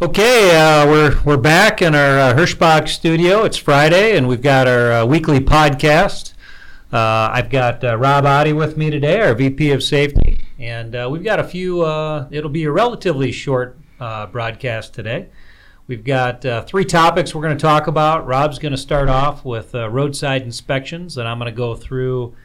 Okay, uh, we're we're back in our uh, Hirschbach studio. It's Friday, and we've got our uh, weekly podcast. Uh, I've got uh, Rob Oddie with me today, our VP of Safety, and uh, we've got a few. It'll be a relatively short broadcast today. We've got three topics we're going to talk about. Rob's going to start off with roadside inspections, and I'm going to go through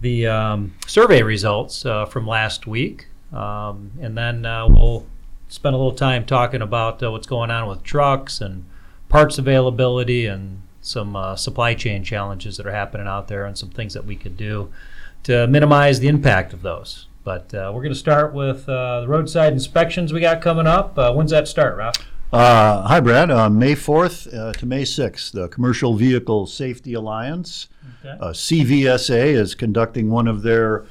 the um, survey results from last week, um, and then we'll spend a little time talking about uh, what's going on with trucks and parts availability and some uh, supply chain challenges that are happening out there and some things that we could do to minimize the impact of those. But uh, we're going to start with uh, the roadside inspections we got coming up. Uh, when's that start, Ralph? Uh, hi, Brad. May 4th uh, to May 6th, the Commercial Vehicle Safety Alliance, Okay. uh, CVSA, is conducting one of their,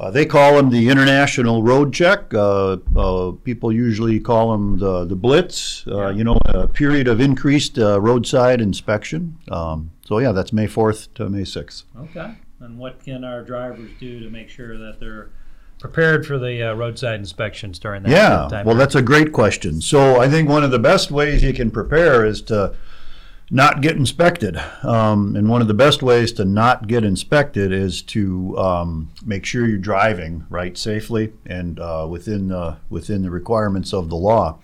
uh, they call them the International Road Check. Uh, uh, people usually call them the, the Blitz, uh, you know, a period of increased uh, roadside inspection. Um, so, yeah, that's May 4th to May 6th. Okay. And what can our drivers do to make sure that they're prepared for the uh, roadside inspections during that Yeah, time? well, that's a great question. So I think one of the best ways you can prepare is to not get inspected. Um, and one of the best ways to not get inspected is to um, make sure you're driving right safely and uh, within the within the requirements of the law.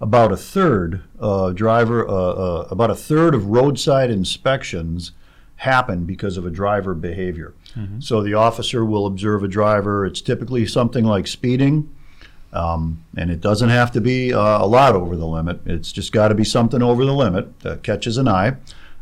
About a third uh, driver, uh, uh, about a third of roadside inspections happen because of a driver behavior. So the officer will observe a driver. It's typically something like speeding. Um, and it doesn't have to be uh, a lot over the limit. It's just got to be something over the limit that catches an eye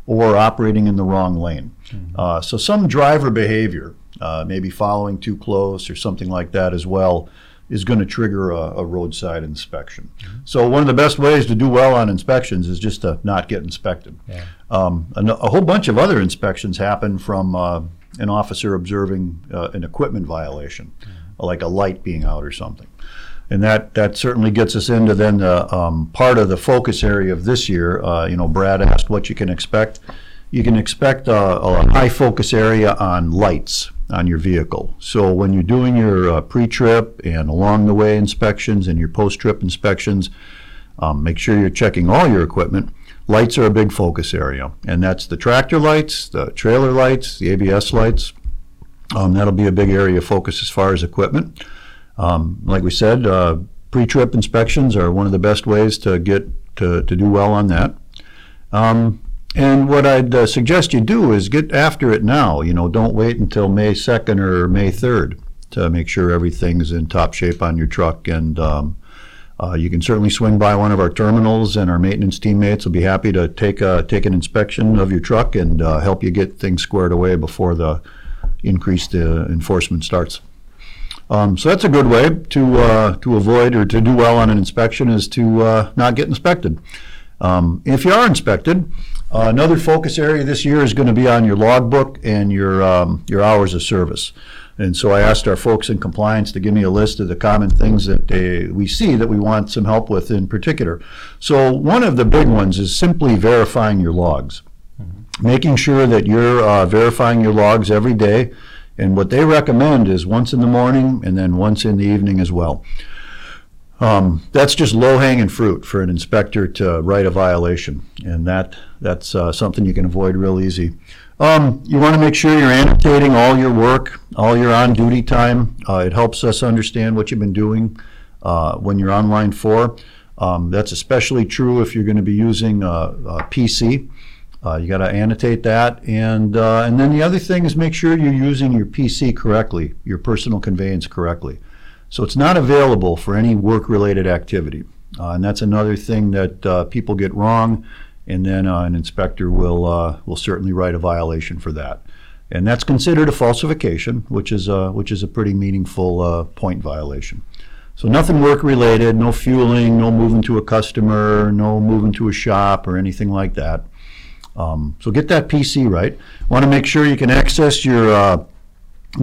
or operating in the wrong lane. Uh, so some driver behavior, uh, maybe following too close or something like that as well, is going to trigger a, a roadside inspection. So one of the best ways to do well on inspections is just to not get inspected. Yeah. Um, a, a whole bunch of other inspections happen from uh, an officer observing uh, an equipment violation, like a light being out or something. And that, that certainly gets us into then the um, part of the focus area of this year. Uh, you know, Brad asked what you can expect. You can expect uh, a high focus area on lights on your vehicle. So when you're doing your uh, pre-trip and along the way inspections and your post-trip inspections, um, make sure you're checking all your equipment. Lights are a big focus area, and that's the tractor lights, the trailer lights, the ABS lights. Um, that'll be a big area of focus as far as equipment. Um, like we said, uh, pre-trip inspections are one of the best ways to get to, to do well on that. Um, and what I'd uh, suggest you do is get after it now. You know, don't wait until May 2nd or May 3rd to make sure everything's in top shape on your truck. And um, uh, you can certainly swing by one of our terminals, and our maintenance teammates will be happy to take a, take an inspection of your truck and uh, help you get things squared away before the increased uh, enforcement starts. Um, so that's a good way to uh, to avoid or to do well on an inspection is to uh, not get inspected. Um, if you are inspected, uh, another focus area this year is going to be on your logbook and your um, your hours of service. And so I asked our folks in compliance to give me a list of the common things that they, we see that we want some help with in particular. So one of the big ones is simply verifying your logs, making sure that you're uh, verifying your logs every day. And what they recommend is once in the morning and then once in the evening as well. Um, that's just low-hanging fruit for an inspector to write a violation, and that that's uh, something you can avoid real easy. Um, you want to make sure you're annotating all your work, all your on-duty time. Uh, it helps us understand what you've been doing uh, when you're on line four. Um, that's especially true if you're going to be using a, a PC. Uh, you got to annotate that, and uh, and then the other thing is make sure you're using your PC correctly, your personal conveyance correctly. So it's not available for any work-related activity, uh, and that's another thing that uh, people get wrong, and then uh, an inspector will uh, will certainly write a violation for that, and that's considered a falsification, which is a, which is a pretty meaningful point violation. So nothing work-related, no fueling, no moving to a customer, no moving to a shop or anything like that. Um, so get that PC right. Want to make sure you can access your uh,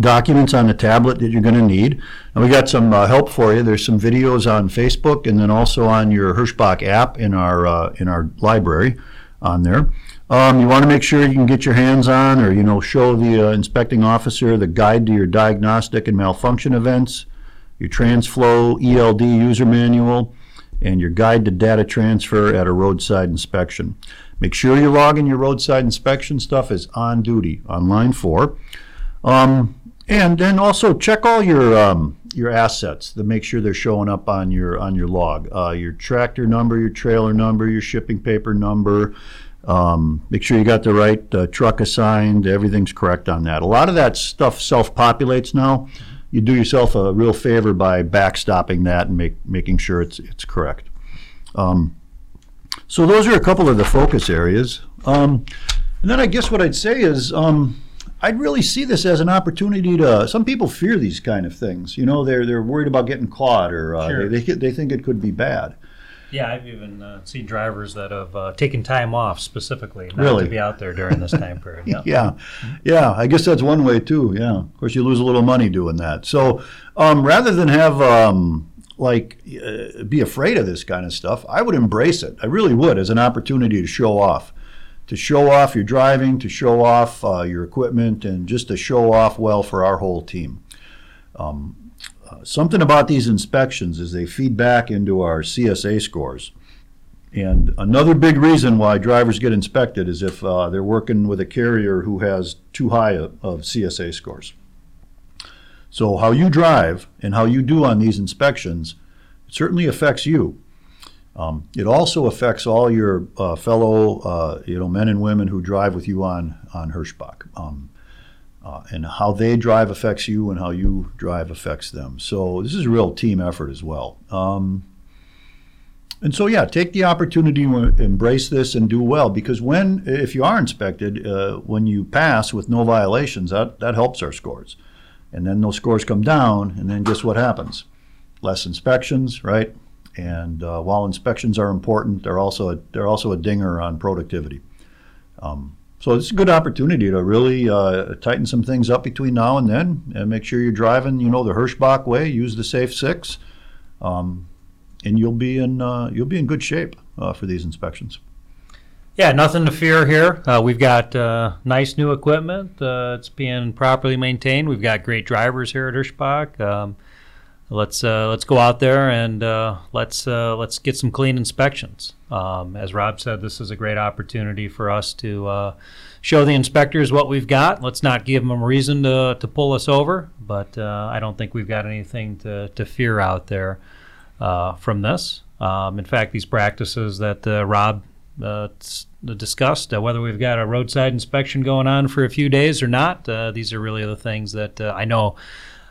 documents on the tablet that you're going to need. And we got some uh, help for you. There's some videos on Facebook and then also on your Hirschbach app in our uh, in our library on there. Um, you want to make sure you can get your hands on or you know show the uh, inspecting officer the guide to your diagnostic and malfunction events, your TransFlo ELD user manual, and your guide to data transfer at a roadside inspection. Make sure you're logging your roadside inspection stuff is on duty on line four. Um, and then also check all your um, your assets to make sure they're showing up on your on your log. Uh, your tractor number, your trailer number, your shipping paper number. Um, make sure you got the right uh, truck assigned. Everything's correct on that. A lot of that stuff self-populates now. You do yourself a real favor by backstopping that and make, making sure it's it's correct. Um, so those are a couple of the focus areas. Um, and then I guess what I'd say is um, I'd really see this as an opportunity to. Some people fear these kind of things. You know, they're they're worried about getting caught, or uh, Sure. they, they they think it could be bad. Yeah, I've even uh, seen drivers that have uh, taken time off specifically not Really? to be out there during this time period. Yeah. Yeah, yeah. I guess that's one way too. Yeah. Of course, you lose a little money doing that. So um, rather than have um, like uh, be afraid of this kind of stuff, I would embrace it. I really would as an opportunity to show off, to show off your driving, to show off uh, your equipment, and just to show off well for our whole team. Um, uh, something about these inspections is they feed back into our CSA scores. And another big reason why drivers get inspected is if uh, they're working with a carrier who has too high of, of CSA scores. So how you drive and how you do on these inspections certainly affects you. Um, it also affects all your uh, fellow, uh, you know, men and women who drive with you on on Hirschbach. Um, uh, and how they drive affects you, and how you drive affects them. So this is a real team effort as well. Um, and so, yeah, take the opportunity to embrace this and do well because when, if you are inspected, uh, when you pass with no violations, that, that helps our scores. And then those scores come down, and then guess what happens? Less inspections, right? And uh, while inspections are important, they're also a, they're also a dinger on productivity. Um, so it's a good opportunity to really uh, tighten some things up between now and then, and make sure you're driving, you know, the Hirschbach way. Use the Safe Six. Um, and you'll be in uh, you'll be in good shape uh, for these inspections. Yeah, nothing to fear here. Uh, we've got uh, nice new equipment. Uh, it's being properly maintained. We've got great drivers here at Hirschbach. Um, let's uh, let's go out there and uh, let's uh, let's get some clean inspections. Um, as Rob said, this is a great opportunity for us to show the inspectors what we've got. Let's not give them a reason to, to pull us over, but I don't think we've got anything to, to fear out there from this. Um, in fact, these practices that Rob uh, discussed, uh, whether we've got a roadside inspection going on for a few days or not, uh, these are really the things that uh, I know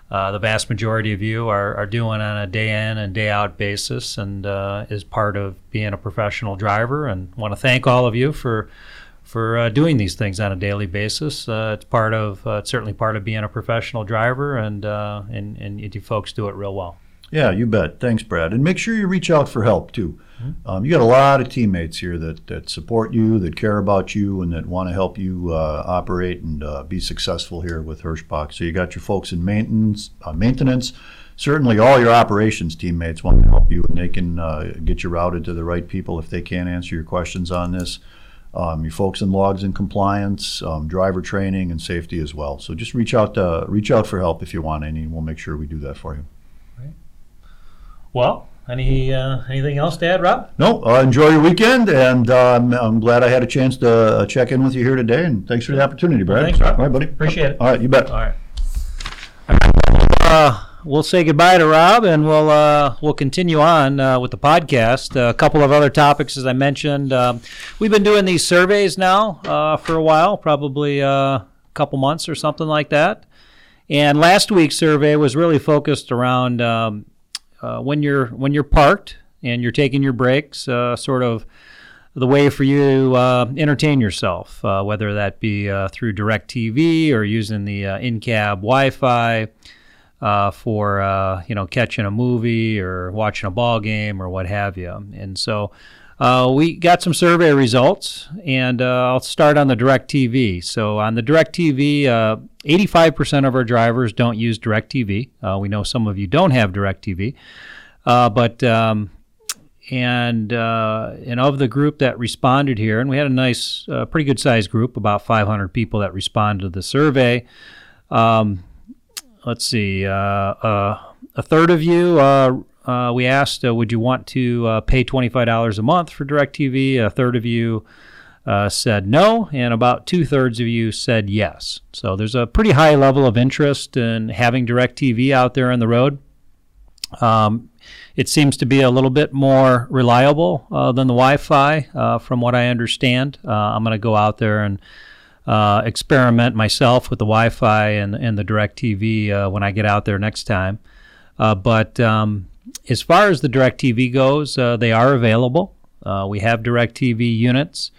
uh, the vast majority of you are, are doing on a day in and day out basis and uh, is part of being a professional driver. And want to thank all of you for for doing these things on a daily basis. It's part of it's certainly part of being a professional driver, and and and you folks do it real well. Yeah, you bet. Thanks, Brad. And make sure you reach out for help too. Um, you got a lot of teammates here that, that support you, that care about you, and that want to help you uh, operate and uh, be successful here with Hirschbach. So you got your folks in maintenance. Uh, maintenance. Certainly, all your operations teammates want to help you, and they can uh, get you routed to the right people if they can't answer your questions on this. Um, your folks in logs and compliance, um, driver training, and safety as well. So just reach out to, reach out for help if you want any, and we'll make sure we do that for you. Well, any uh, anything else to add, Rob? No, uh, enjoy your weekend, and um, I'm glad I had a chance to uh, check in with you here today. And thanks for the opportunity, Brad. Thanks, Rob. All right, buddy. Appreciate it. All right, you bet. All right. Uh, we'll say goodbye to Rob, and we'll uh, we'll continue on uh, with the podcast. a couple of other topics, as I mentioned. Um, we've been doing these surveys now uh, for a while, probably uh, a couple months or something like that. And last week's survey was really focused around um, uh, when you're when you're parked and you're taking your breaks, uh, sort of the way for you to uh, entertain yourself, uh, whether that be uh, through DirecTV or using the in-cab Wi-Fi for you know catching a movie or watching a ball game or what have you. And so uh, we got some survey results, and uh, I'll start on the DirecTV. So on the DirecTV, uh, 85% of our drivers don't use DirecTV. Uh, we know some of you don't have DirecTV, uh, but um, and uh, and of the group that responded here, and we had a nice, uh, pretty good sized group, about 500 people that responded to the survey. Um, let's see, uh, uh, a third of you uh, we asked, uh, would you want to uh, pay $25 a month for DirecTV? A third of you uh, said no, and about two thirds of you said yes. So there's a pretty high level of interest in having DirecTV out there on the road. Um, it seems to be a little bit more reliable uh, than the Wi-Fi, uh, from what I understand. Uh, I'm going to go out there and uh, experiment myself with the Wi-Fi and and the DirecTV uh, when I get out there next time. But um, as far as the DirecTV goes, they are available. we have DirecTV units.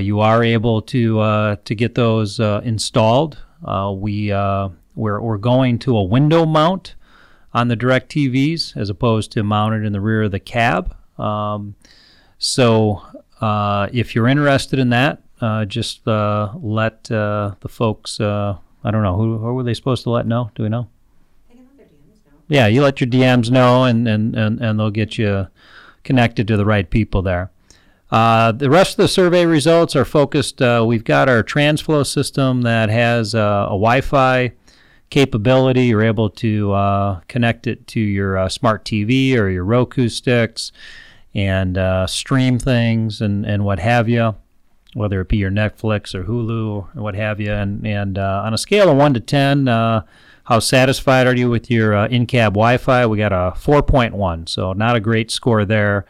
you are able to to get those installed. we we're, we're going to a window mount on the DirecTVs as opposed to mounted in the rear of the cab. Um, so uh, if you're interested in that, uh, just uh, let uh, the folks. Uh, I don't know who, who were they supposed to let know. Do we know? Yeah, you let your DMs know, and, and, and, and they'll get you connected to the right people there. Uh, the rest of the survey results are focused. Uh, we've got our TransFlo system that has uh, a Wi Fi capability. You're able to uh, connect it to your uh, smart TV or your Roku sticks and uh, stream things and, and what have you, whether it be your Netflix or Hulu or what have you. And, and on a scale of 1 to 10, uh, how satisfied are you with your uh, in cab Wi Fi? We got a 4.1, so not a great score there.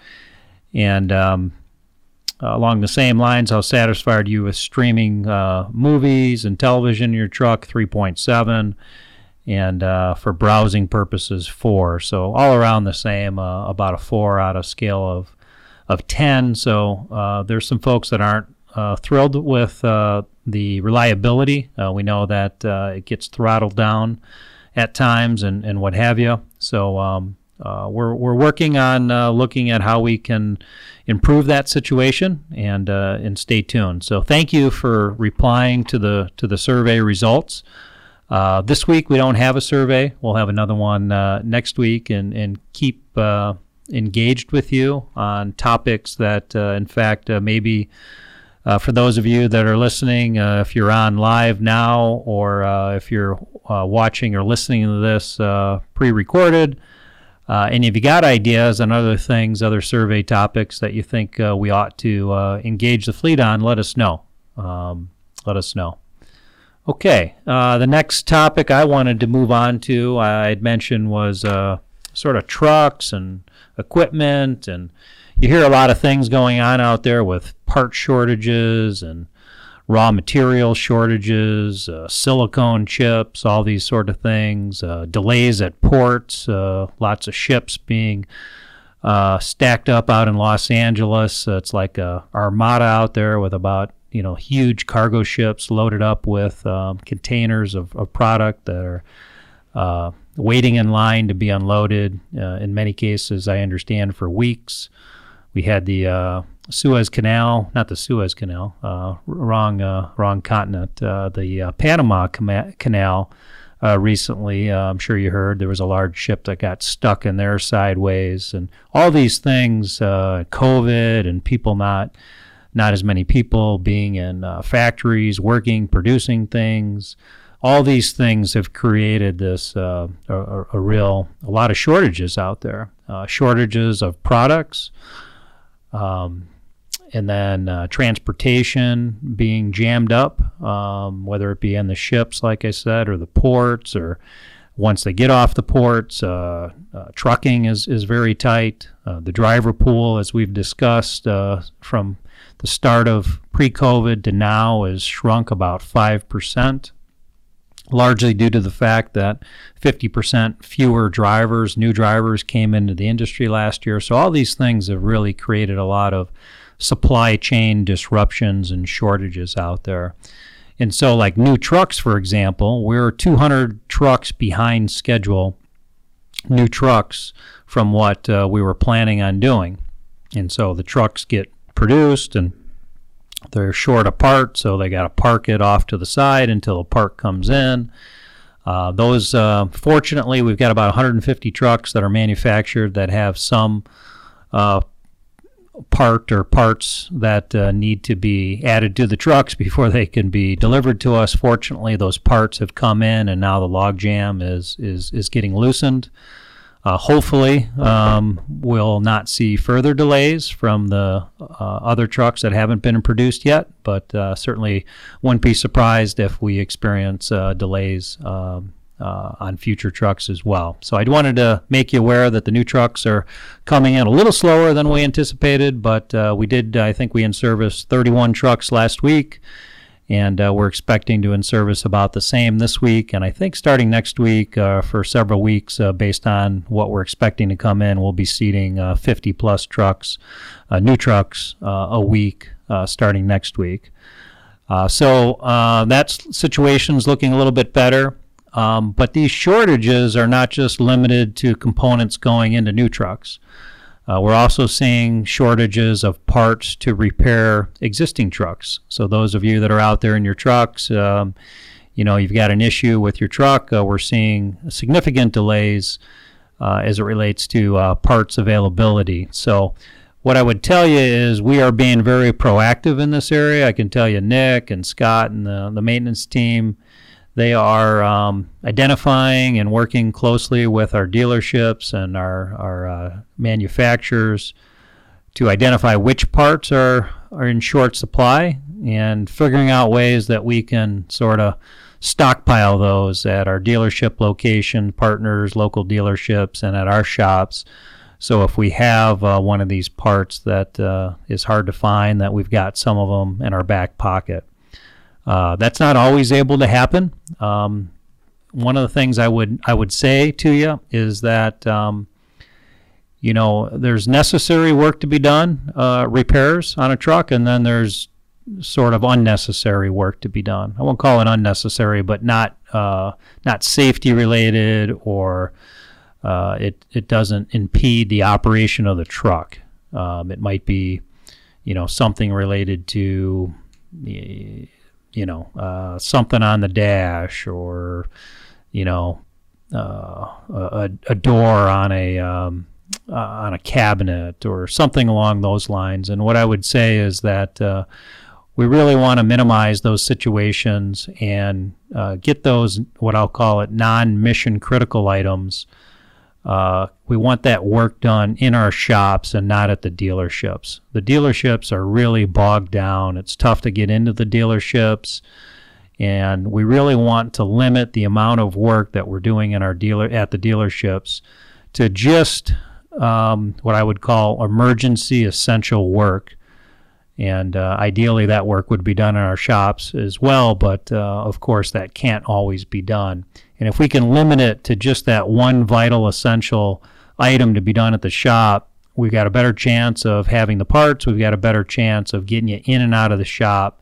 And um, along the same lines, how satisfied are you with streaming uh, movies and television in your truck? 3.7. And uh, for browsing purposes, 4. So all around the same, uh, about a 4 out of scale of, of 10. So uh, there's some folks that aren't uh, thrilled with the reliability. we know that it gets throttled down at times and, and what have you. So um, uh, we're, we're working on uh, looking at how we can improve that situation and uh, and stay tuned. So thank you for replying to the to the survey results. Uh, this week we don't have a survey. We'll have another one uh, next week and and keep uh, engaged with you on topics that in fact maybe. Uh, for those of you that are listening, uh, if you're on live now or uh, if you're watching or listening to this pre recorded, uh, and if you got ideas on other things, other survey topics that you think uh, we ought to uh, engage the fleet on, let us know. Um, let us know. Okay, uh, the next topic I wanted to move on to, I had mentioned, was uh, sort of trucks and equipment. And you hear a lot of things going on out there with part shortages and raw material shortages, uh, silicone chips, all these sort of things, uh, delays at ports, uh, lots of ships being uh, stacked up out in Los Angeles. it's like a armada out there with about you know huge cargo ships loaded up with um, containers of, of, product that are uh, waiting in line to be unloaded. Uh, in many cases, I understand for weeks. We had the Suez Canal, not the Suez Canal, uh, wrong uh, wrong continent. Uh, the uh, Panama Canal uh, recently, uh, I'm sure you heard there was a large ship that got stuck in there sideways, and all these things, COVID and people not not as many people being in factories, working, producing things. All these things have created this a, a, real a lot of shortages out there. shortages of products. Um, and then uh, transportation being jammed up, um, whether it be in the ships, like I said, or the ports, or once they get off the ports, uh, uh, trucking is, is very tight. Uh, the driver pool, as we've discussed uh, from the start of pre COVID to now, has shrunk about 5%, largely due to the fact that 50% fewer drivers, new drivers, came into the industry last year. So, all these things have really created a lot of supply chain disruptions and shortages out there. And so, like new trucks, for example, we're 200 trucks behind schedule, new trucks from what uh, we were planning on doing. And so the trucks get produced and they're short of parts, so they got to park it off to the side until a part comes in. Uh, those, uh, fortunately, we've got about 150 trucks that are manufactured that have some uh, part or parts that uh, need to be added to the trucks before they can be delivered to us. Fortunately, those parts have come in, and now the logjam is is is getting loosened. Uh, hopefully, um, we'll not see further delays from the uh, other trucks that haven't been produced yet, but uh, certainly wouldn't be surprised if we experience uh, delays um, uh, on future trucks as well. So I wanted to make you aware that the new trucks are coming in a little slower than we anticipated, but uh, we did, I think we in service 31 trucks last week and uh, we're expecting to in service about the same this week. And I think starting next week uh, for several weeks, uh, based on what we're expecting to come in, we'll be seating uh, 50 plus trucks, uh, new trucks uh, a week starting next week. so that situation's looking a little bit better. Um, but these shortages are not just limited to components going into new trucks. Uh, we're also seeing shortages of parts to repair existing trucks. So those of you that are out there in your trucks, um, you know, you've got an issue with your truck. Uh, we're seeing significant delays uh, as it relates to uh, parts availability. So what I would tell you is we are being very proactive in this area. I can tell you Nick and Scott and the, the maintenance team they are um, identifying and working closely with our dealerships and our, our uh, manufacturers to identify which parts are, are in short supply and figuring out ways that we can sort of stockpile those at our dealership location partners, local dealerships, and at our shops. So if we have uh, one of these parts that uh, is hard to find, that we've got some of them in our back pocket. Uh, that's not always able to happen. Um, one of the things I would I would say to you is that um, you know there's necessary work to be done, uh, repairs on a truck, and then there's sort of unnecessary work to be done. I won't call it unnecessary, but not uh, not safety related or uh, it it doesn't impede the operation of the truck. Um, it might be, you know, something related to you know, uh, something on the dash or, you know, uh, a, a door on a um, uh, on a cabinet or something along those lines. And what I would say is that uh, we really want to minimize those situations and uh, get those what I'll call it non-mission critical items uh, we want that work done in our shops and not at the dealerships. The dealerships are really bogged down. It's tough to get into the dealerships, and we really want to limit the amount of work that we're doing in our dealer at the dealerships to just um, what I would call emergency essential work. And uh, ideally, that work would be done in our shops as well, but uh, of course, that can't always be done. And if we can limit it to just that one vital essential item to be done at the shop, we've got a better chance of having the parts. We've got a better chance of getting you in and out of the shop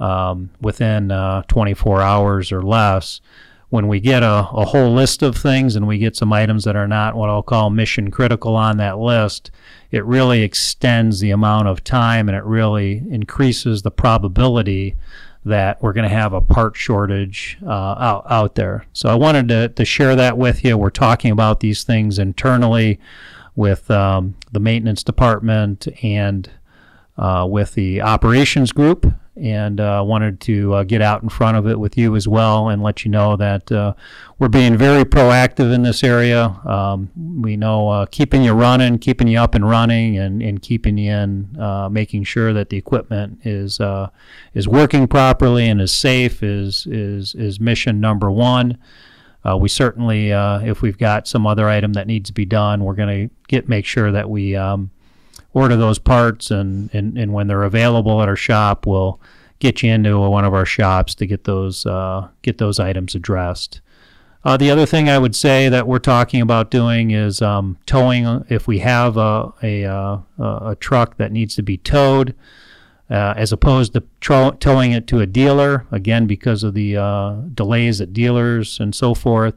um, within uh, 24 hours or less. When we get a, a whole list of things and we get some items that are not what I'll call mission critical on that list, it really extends the amount of time and it really increases the probability that we're going to have a part shortage uh, out, out there. So I wanted to, to share that with you. We're talking about these things internally with um, the maintenance department and uh, with the operations group and uh, wanted to uh, get out in front of it with you as well and let you know that uh, we're being very proactive in this area. Um, we know uh, keeping you running, keeping you up and running, and, and keeping you in, uh, making sure that the equipment is is working properly and is safe is is is mission number one. we certainly, if we've got some other item that needs to be done, we're going to get make sure that we um, order those parts, and, and, and when they're available at our shop, we'll get you into one of our shops to get those uh, get those items addressed. Uh, the other thing I would say that we're talking about doing is um, towing. If we have a, a, uh, a, a, truck that needs to be towed, uh, as opposed to tro- towing it to a dealer, again because of the uh, delays at dealers and so forth,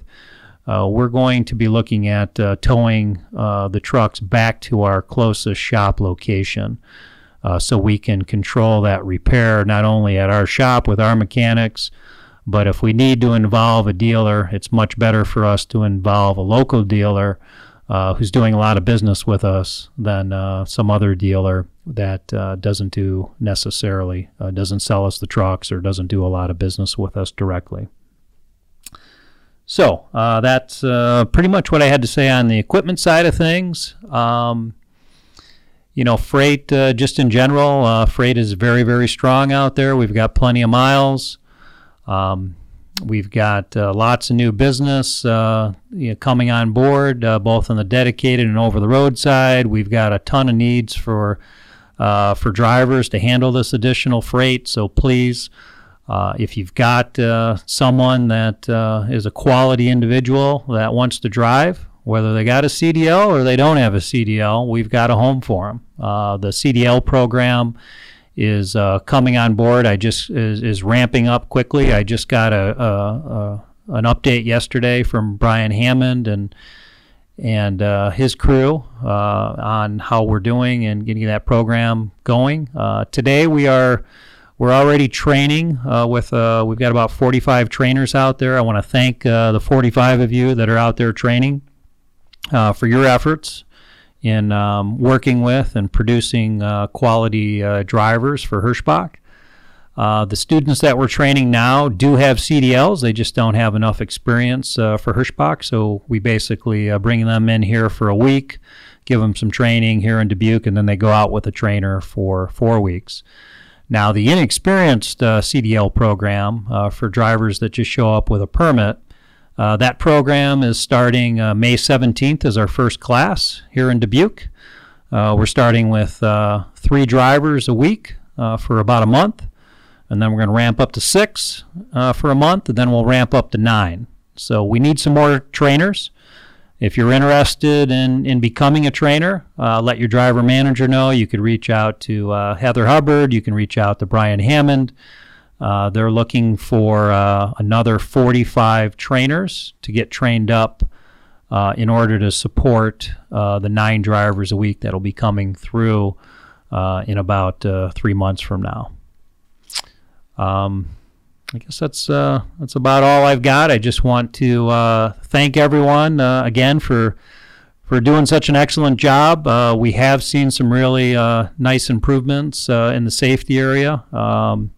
uh, we're going to be looking at uh, towing uh, the trucks back to our closest shop location uh, so we can control that repair not only at our shop with our mechanics, but if we need to involve a dealer, it's much better for us to involve a local dealer uh, who's doing a lot of business with us than uh, some other dealer that doesn't do necessarily, doesn't sell us the trucks or doesn't do a lot of business with us directly. So uh, that's uh, pretty much what I had to say on the equipment side of things. Um, you know, freight uh, just in general, uh, freight is very, very strong out there. We've got plenty of miles. Um, we've got uh, lots of new business uh, you know, coming on board, both on the dedicated and over the road side. We've got a ton of needs for for drivers to handle this additional freight. So please, uh, if you've got uh, someone that uh, is a quality individual that wants to drive, whether they got a CDL or they don't have a CDL, we've got a home for them. Uh, the CDL program is uh, coming on board. I just is, is ramping up quickly. I just got a, a, a an update yesterday from Brian Hammond and and uh, his crew on how we're doing and getting that program going. Today we are we're already training uh, with uh, we've got about 45 trainers out there. I want to thank uh, the 45 of you that are out there training for your efforts in um, working with and producing quality drivers for Hirschbach. Uh, the students that we're training now do have CDLs. They just don't have enough experience uh, for Hirschbach. So we basically uh, bring them in here for a week, give them some training here in Dubuque, and then they go out with a trainer for four weeks. Now, the inexperienced uh, CDL program uh, for drivers that just show up with a permit, uh, that program is starting May 17th as our first class here in Dubuque. we're starting with three drivers a week for about a month and then we're going to ramp up to six uh, for a month, and then we'll ramp up to nine. So we need some more trainers. If you're interested in, in becoming a trainer, uh, let your driver manager know. You could reach out to uh, Heather Hubbard. You can reach out to Brian Hammond. Uh, they're looking for uh, another 45 trainers to get trained up uh, in order to support the nine drivers a week that'll be coming through in about three months from now. Um, I guess that's uh, that's about all I've got. I just want to uh, thank everyone uh, again for for doing such an excellent job. Uh, we have seen some really uh, nice improvements uh, in the safety area. Um,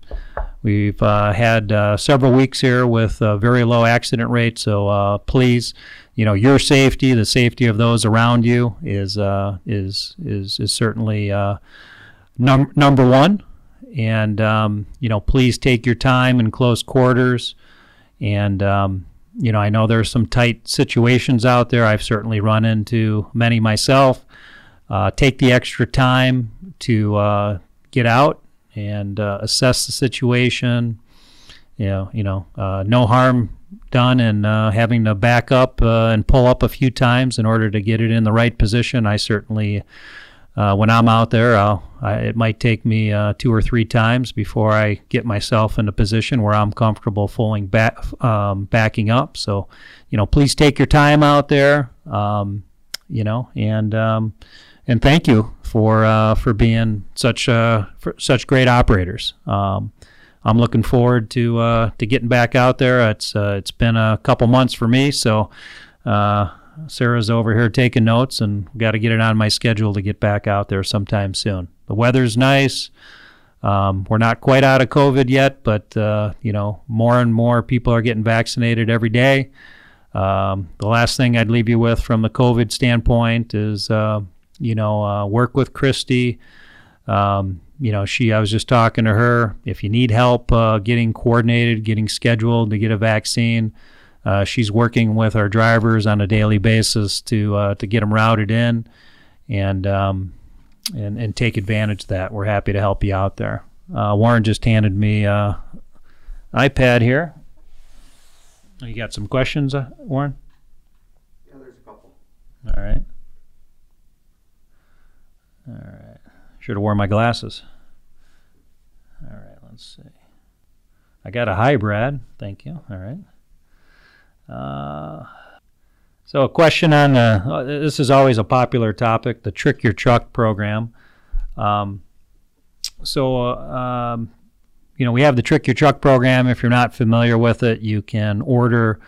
we've had several weeks here with very low accident rates. So please, you know, your safety, the safety of those around you is is is is certainly num- number one and um, you know please take your time in close quarters. And um, you know i know there's some tight situations out there. I've certainly run into many myself. Uh, take the extra time to uh, get out and uh, assess the situation. You know you know uh, no harm done in uh, having to back up uh, and pull up a few times in order to get it in the right position. I certainly uh, when I'm out there, I, it might take me uh, two or three times before I get myself in a position where I'm comfortable fulling back, um, backing up. So, you know, please take your time out there, um, you know, and um, and thank you for uh, for being such uh, for such great operators. Um, I'm looking forward to uh, to getting back out there. It's uh, it's been a couple months for me, so. Sarah's over here taking notes, and got to get it on my schedule to get back out there sometime soon. The weather's nice. Um, we're not quite out of COVID yet, but uh, you know, more and more people are getting vaccinated every day. Um, the last thing I'd leave you with from the COVID standpoint is, uh, you know, uh, work with Christy. Um, you know, she. I was just talking to her. If you need help uh, getting coordinated, getting scheduled to get a vaccine, uh, she's working with our drivers on a daily basis to uh, to get them routed in, and um, and and take advantage of that. We're happy to help you out there. Uh, Warren just handed me uh, iPad here. You got some questions, uh, Warren? Yeah, there's a couple. All right. All right. Should have worn my glasses. All right. Let's see. I got a hi, Brad. Thank you. All right. Uh, so, a question on uh, this is always a popular topic the Trick Your Truck program. Um, so, uh, um, you know, we have the Trick Your Truck program. If you're not familiar with it, you can order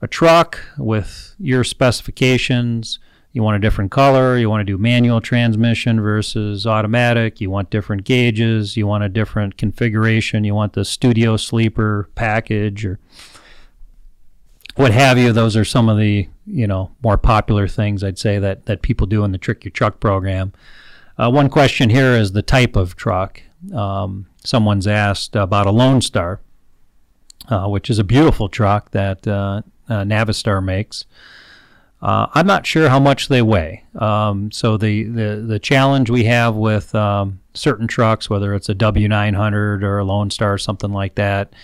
a truck with your specifications. You want a different color, you want to do manual transmission versus automatic, you want different gauges, you want a different configuration, you want the studio sleeper package or what have you. Those are some of the you know more popular things I'd say that that people do in the Trick Your Truck program. Uh, one question here is the type of truck. Um, someone's asked about a Lone Star, uh, which is a beautiful truck that uh, uh, Navistar makes. Uh, I'm not sure how much they weigh. Um, so the, the, the challenge we have with um, certain trucks, whether it's a W900 or a Lone Star or something like that,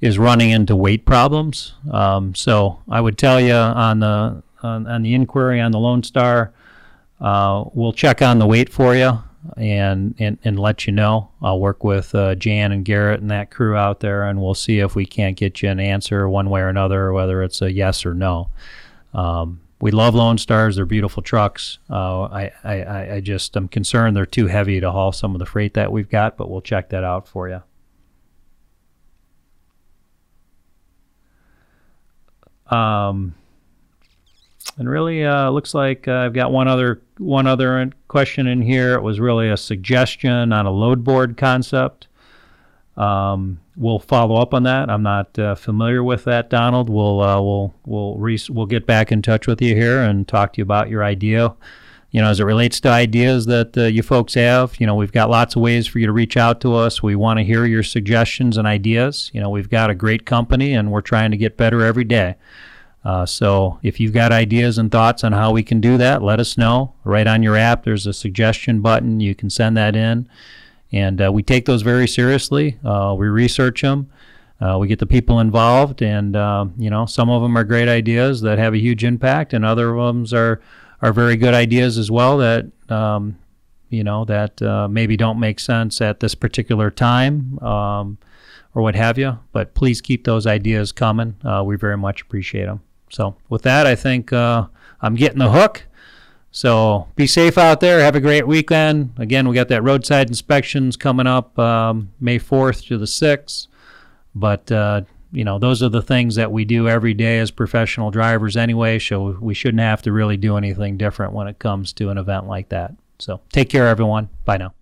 is running into weight problems. Um, so I would tell you on the on, on the inquiry on the Lone Star, uh, we'll check on the weight for you and, and, and let you know. I'll work with uh, Jan and Garrett and that crew out there, and we'll see if we can't get you an answer one way or another, whether it's a yes or no. Um, we love Lone Stars; they're beautiful trucks. Uh, I, I, I just am concerned they're too heavy to haul some of the freight that we've got, but we'll check that out for you. Um, and really, uh, looks like uh, I've got one other one other question in here. It was really a suggestion on a load board concept. Um, we'll follow up on that. I'm not uh, familiar with that, Donald. We'll uh, we'll we'll re- we'll get back in touch with you here and talk to you about your idea. You know, as it relates to ideas that uh, you folks have, you know, we've got lots of ways for you to reach out to us. We want to hear your suggestions and ideas. You know, we've got a great company and we're trying to get better every day. Uh, so if you've got ideas and thoughts on how we can do that, let us know. Right on your app, there's a suggestion button. You can send that in. And uh, we take those very seriously. Uh, we research them. Uh, we get the people involved, and uh, you know some of them are great ideas that have a huge impact, and other ones are are very good ideas as well that um, you know that uh, maybe don't make sense at this particular time um, or what have you. But please keep those ideas coming. Uh, we very much appreciate them. So with that, I think uh, I'm getting the hook. So be safe out there. Have a great weekend. Again, we got that roadside inspections coming up um, May 4th to the 6th. But, uh, you know, those are the things that we do every day as professional drivers anyway. So we shouldn't have to really do anything different when it comes to an event like that. So take care, everyone. Bye now.